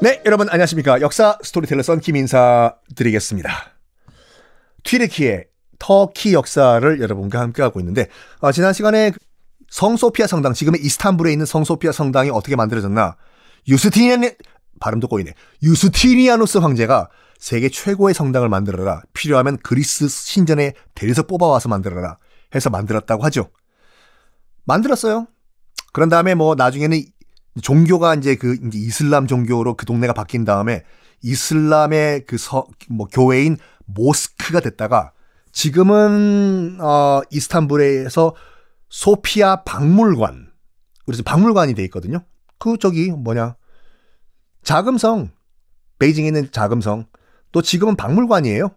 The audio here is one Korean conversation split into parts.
네, 여러분 안녕하십니까. 역사 스토리텔러 썬킴 인사드리겠습니다. 튀르키예 터키 역사를 여러분과 함께하고 있는데 어, 지난 시간에 성소피아 성당, 지금의 이스탄불에 있는 성소피아 성당이 어떻게 만들어졌나 유스티니안 발음도 꼬이네. 유스티니아누스 황제가 세계 최고의 성당을 만들어라. 필요하면 그리스 신전에 대리석 뽑아와서 만들어라. 해서 만들었다고 하죠. 만들었어요. 그런 다음에 뭐 나중에는 종교가 이제 그 이제 이슬람 종교로 그 동네가 바뀐 다음에 이슬람의 그 서, 뭐 교회인 모스크가 됐다가 지금은 어 이스탄불에서 소피아 박물관 그래서 박물관이 돼 있거든요. 그 저기 뭐냐 자금성 베이징에 있는 자금성 또 지금은 박물관이에요.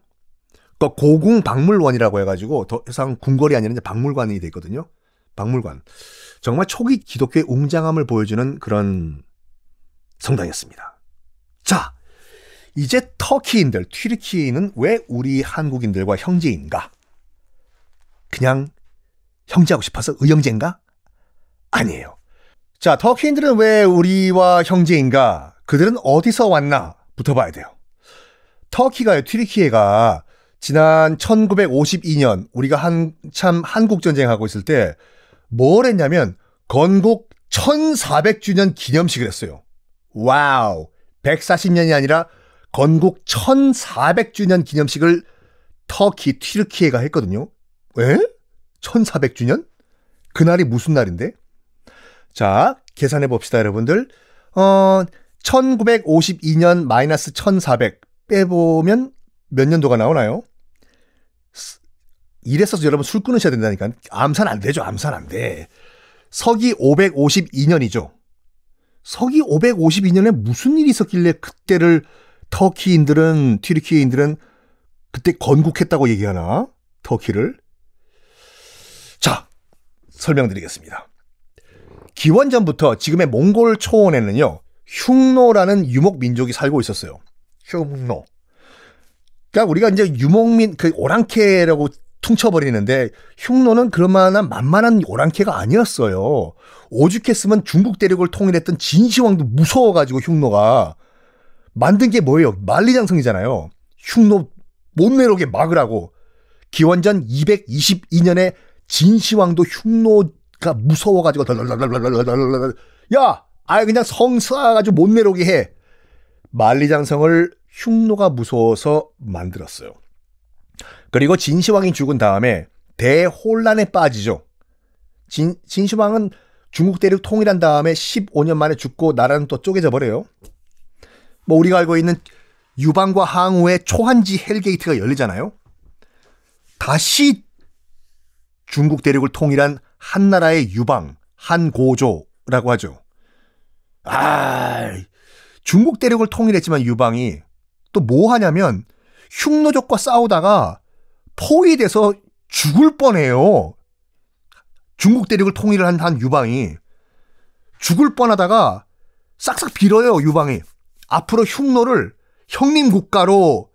그 고궁 박물원이라고 해가지고 더 이상 궁궐이 아니라 이제 박물관이 돼 있거든요. 박물관. 정말 초기 기독교의 웅장함을 보여주는 그런 성당이었습니다. 자, 이제 터키인들, 튀르키는 왜 우리 한국인들과 형제인가? 그냥 형제하고 싶어서 의형제인가? 아니에요. 자, 터키인들은 왜 우리와 형제인가? 그들은 어디서 왔나? 부터 봐야 돼요. 터키가요, 튀르키예가 지난 1952년 우리가 한참 한국 전쟁하고 있을 때 뭘 했냐면 건국 1400주년 기념식을 했어요. 와우. 140년이 아니라 건국 1400주년 기념식을 터키 튀르키예가 했거든요. 에? 1400주년? 그날이 무슨 날인데? 자, 계산해 봅시다, 여러분들. 어, 1952년 마이너스 1400 빼보면 몇 년도가 나오나요? 이랬어서 여러분 술 끊으셔야 된다니까. 암산 안 되죠. 암산 안 돼. 서기 552년이죠. 서기 552년에 무슨 일이 있었길래 그때를 터키인들은 튀르키인들은 그때 건국했다고 얘기하나? 터키를? 자, 설명드리겠습니다. 기원전부터 지금의 몽골 초원에는요. 흉노라는 유목 민족이 살고 있었어요. 흉노. 그러니까 우리가 이제 유목민 그 오랑캐라고 퉁쳐버리는데 흉노는 그럴만한 만만한 오랑캐가 아니었어요. 오죽했으면 중국 대륙을 통일했던 진시황도 무서워가지고 흉노가 만든 게 뭐예요? 만리장성이잖아요. 흉노 못 내려오게 막으라고. 기원전 222년에 진시황도 흉노가 무서워가지고 야, 아예 그냥 성 쌓아가지고 못 내려오게 해. 만리장성을 흉노가 무서워서 만들었어요. 그리고 진시황이 죽은 다음에 대혼란에 빠지죠. 진, 진시황은 중국 대륙 통일한 다음에 15년 만에 죽고 나라는 또 쪼개져 버려요. 뭐 우리가 알고 있는 유방과 항우의 초한지 hell gate가 열리잖아요. 다시 중국 대륙을 통일한 한나라의 유방, 한고조라고 하죠. 아, 중국 대륙을 통일했지만 유방이 또 뭐 하냐면 흉노족과 싸우다가 포위돼서 죽을 뻔해요. 중국 대륙을 통일을 한, 한 유방이 죽을 뻔하다가 싹싹 빌어요 유방이 앞으로 흉노를 형님 국가로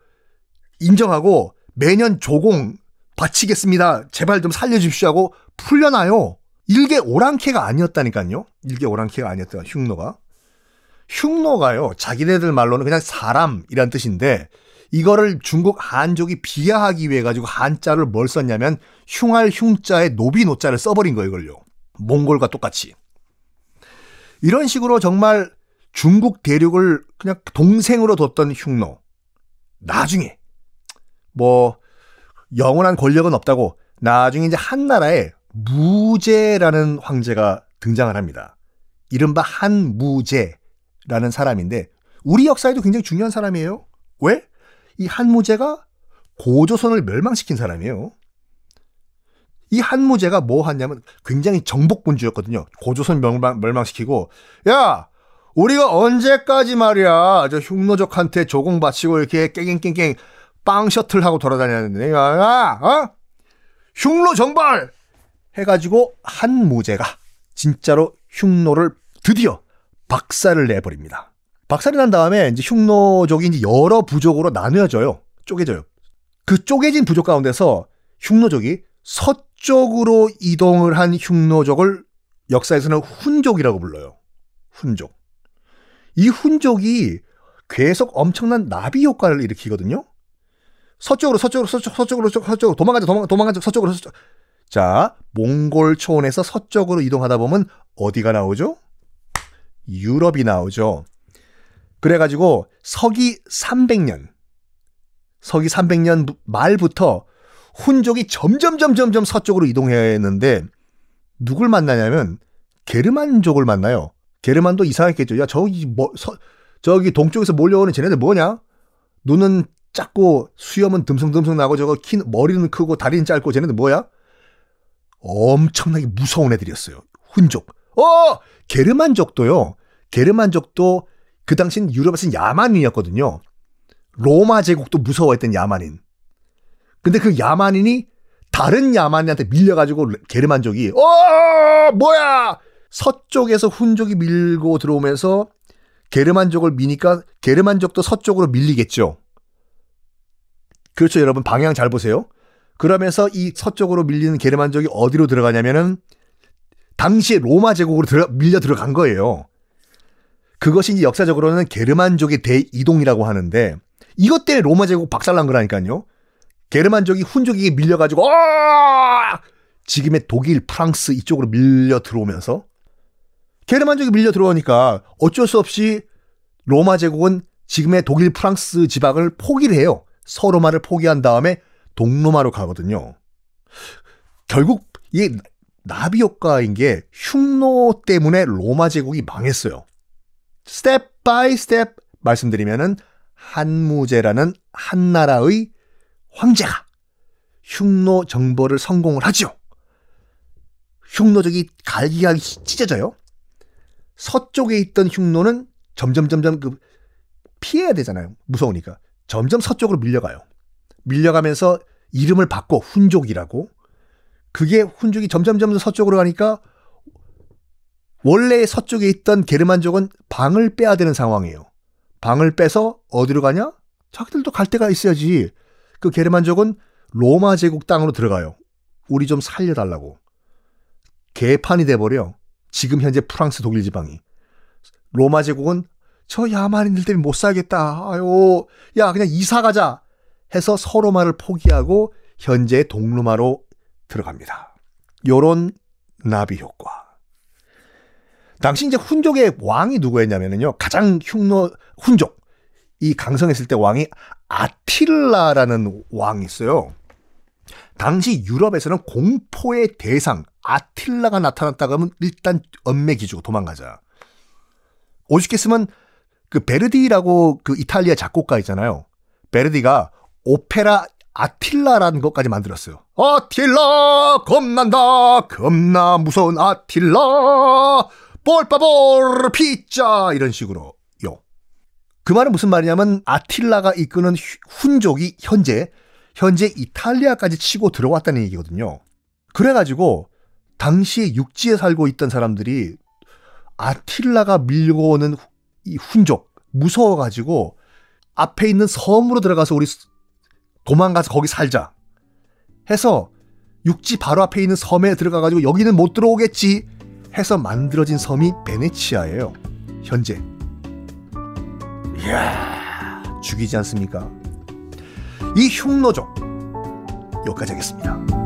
인정하고 매년 조공 바치겠습니다. 제발 좀 살려주십시오 하고 풀려나요. 일개 오랑캐가 아니었다니까요. 일개 오랑캐가 아니었다. 흉노가. 흉노가요. 자기네들 말로는 그냥 사람이란 뜻인데 이거를 중국 한족이 비하하기 위해 가지고 한자를 뭘 썼냐면 흉할 흉자에 노비 노자를 써버린 거예요, 이걸요. 몽골과 똑같이. 이런 식으로 정말 중국 대륙을 그냥 동생으로 뒀던 흉노. 나중에 뭐 영원한 권력은 없다고 나중에 이제 한나라에 무제라는 황제가 등장을 합니다. 이른바 한무제라는 사람인데 우리 역사에도 굉장히 중요한 사람이에요. 왜? 이 한무제가 고조선을 멸망시킨 사람이에요. 이 한무제가 뭐 하냐면 굉장히 정복군주였거든요. 고조선 멸망, 멸망시키고 야 우리가 언제까지 말이야 저 흉노족한테 조공 바치고 이렇게 깽깽깽깽 빵 셔틀 하고 돌아다녔는데 야 어? 흉노 정발 해가지고 한무제가 진짜로 흉노를 드디어 박살을 내버립니다. 박살이 난 다음에 이제 흉노족이 이제 여러 부족으로 나뉘어져요. 쪼개져요. 그 쪼개진 부족 가운데서 흉노족이 서쪽으로 이동을 한 흉노족을 역사에서는 훈족이라고 불러요. 훈족. 이 훈족이 계속 엄청난 나비 효과를 일으키거든요. 서쪽으로 서쪽으로 서쪽 서쪽으로 서쪽으로 도망가자 도망 도망가자 서쪽으로 서쪽. 자, 몽골 초원에서 서쪽으로 이동하다 보면 어디가 나오죠? 유럽이 나오죠. 그래가지고 서기 300년, 서기 300년 말부터 훈족이 점점 점점점 서쪽으로 이동했는데 누굴 만나냐면 게르만족을 만나요. 게르만도 이상했겠죠. 야 저기 뭐 서, 저기 동쪽에서 몰려오는 쟤네들 뭐냐? 눈은 작고 수염은 듬성듬성 나고 저거 키 머리는 크고 다리는 짧고 쟤네들 뭐야? 엄청나게 무서운 애들이었어요. 훈족. 어! 게르만족도요. 게르만족도 그 당시엔 유럽에서는 야만인이었거든요. 로마 제국도 무서워했던 야만인. 근데 그 야만인이 다른 야만인한테 밀려가지고 게르만족이 어 뭐야 서쪽에서 훈족이 밀고 들어오면서 게르만족을 미니까 게르만족도 서쪽으로 밀리겠죠. 그렇죠, 여러분 방향 잘 보세요. 그러면서 이 서쪽으로 밀리는 게르만족이 어디로 들어가냐면은 당시에 로마 제국으로 들어, 밀려 들어간 거예요. 그것이 이제 역사적으로는 게르만족의 대이동이라고 하는데 이것 때문에 로마 제국 박살난 거라니까요. 게르만족이 훈족에게 밀려가지고 어! 지금의 독일, 프랑스 이쪽으로 밀려 들어오면서 게르만족이 밀려 들어오니까 어쩔 수 없이 로마 제국은 지금의 독일, 프랑스 지방을 포기를 해요. 서로마를 포기한 다음에 동로마로 가거든요. 결국 이게 나비 효과인 게 흉노 때문에 로마 제국이 망했어요. step by step 말씀드리면은 한무제라는 한나라의 황제가 흉노 정벌을 성공을 하죠. 흉노족이 갈기갈기 찢어져요. 서쪽에 있던 흉노는 점점 점점 그 피해야 되잖아요. 무서우니까. 점점 서쪽으로 밀려가요. 밀려가면서 이름을 바꿔 훈족이라고. 그게 훈족이 점점 점점 서쪽으로 가니까 원래 서쪽에 있던 게르만족은 방을 빼야 되는 상황이에요. 방을 빼서 어디로 가냐? 자기들도 갈 데가 있어야지. 그 게르만족은 로마 제국 땅으로 들어가요. 우리 좀 살려달라고. 개판이 돼버려. 지금 현재 프랑스 독일 지방이. 로마 제국은 저 야만인들 때문에 못 살겠다. 아유, 야, 그냥 이사 가자. 해서 서로마를 포기하고 현재 동로마로 들어갑니다. 요런 나비 효과. 당시 이제 훈족의 왕이 누구였냐면요. 가장 흉노, 훈족. 이 강성했을 때 왕이 아틸라라는 왕이 있어요. 당시 유럽에서는 공포의 대상 아틸라가 나타났다고 하면 일단 엄매 기주고 도망가자. 오죽했으면 그 베르디라고 그 이탈리아 작곡가 있잖아요. 베르디가 오페라 아틸라라는 것까지 만들었어요. 아틸라 겁난다 겁나 무서운 아틸라 볼빠볼 피자 이런 식으로 요. 그 말은 무슨 말이냐면 아틸라가 이끄는 훈족이 현재 현재 이탈리아까지 치고 들어왔다는 얘기거든요. 그래가지고 당시에 육지에 살고 있던 사람들이 아틸라가 밀고 오는 이 훈족 무서워가지고 앞에 있는 섬으로 들어가서 우리 도망가서 거기 살자 해서 육지 바로 앞에 있는 섬에 들어가가지고 여기는 못 들어오겠지 해서 만들어진 섬이 베네치아예요. 현재. 이야 죽이지 않습니까? 이 흉노족 여기까지 하겠습니다.